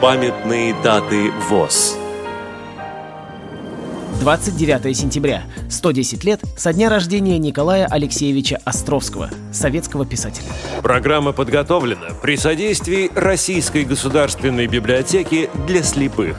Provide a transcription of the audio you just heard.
Памятные даты ВОЗ. 29 сентября. 110 лет со дня рождения Николая Алексеевича Островского, советского писателя. Программа подготовлена при содействии Российской государственной библиотеки для слепых.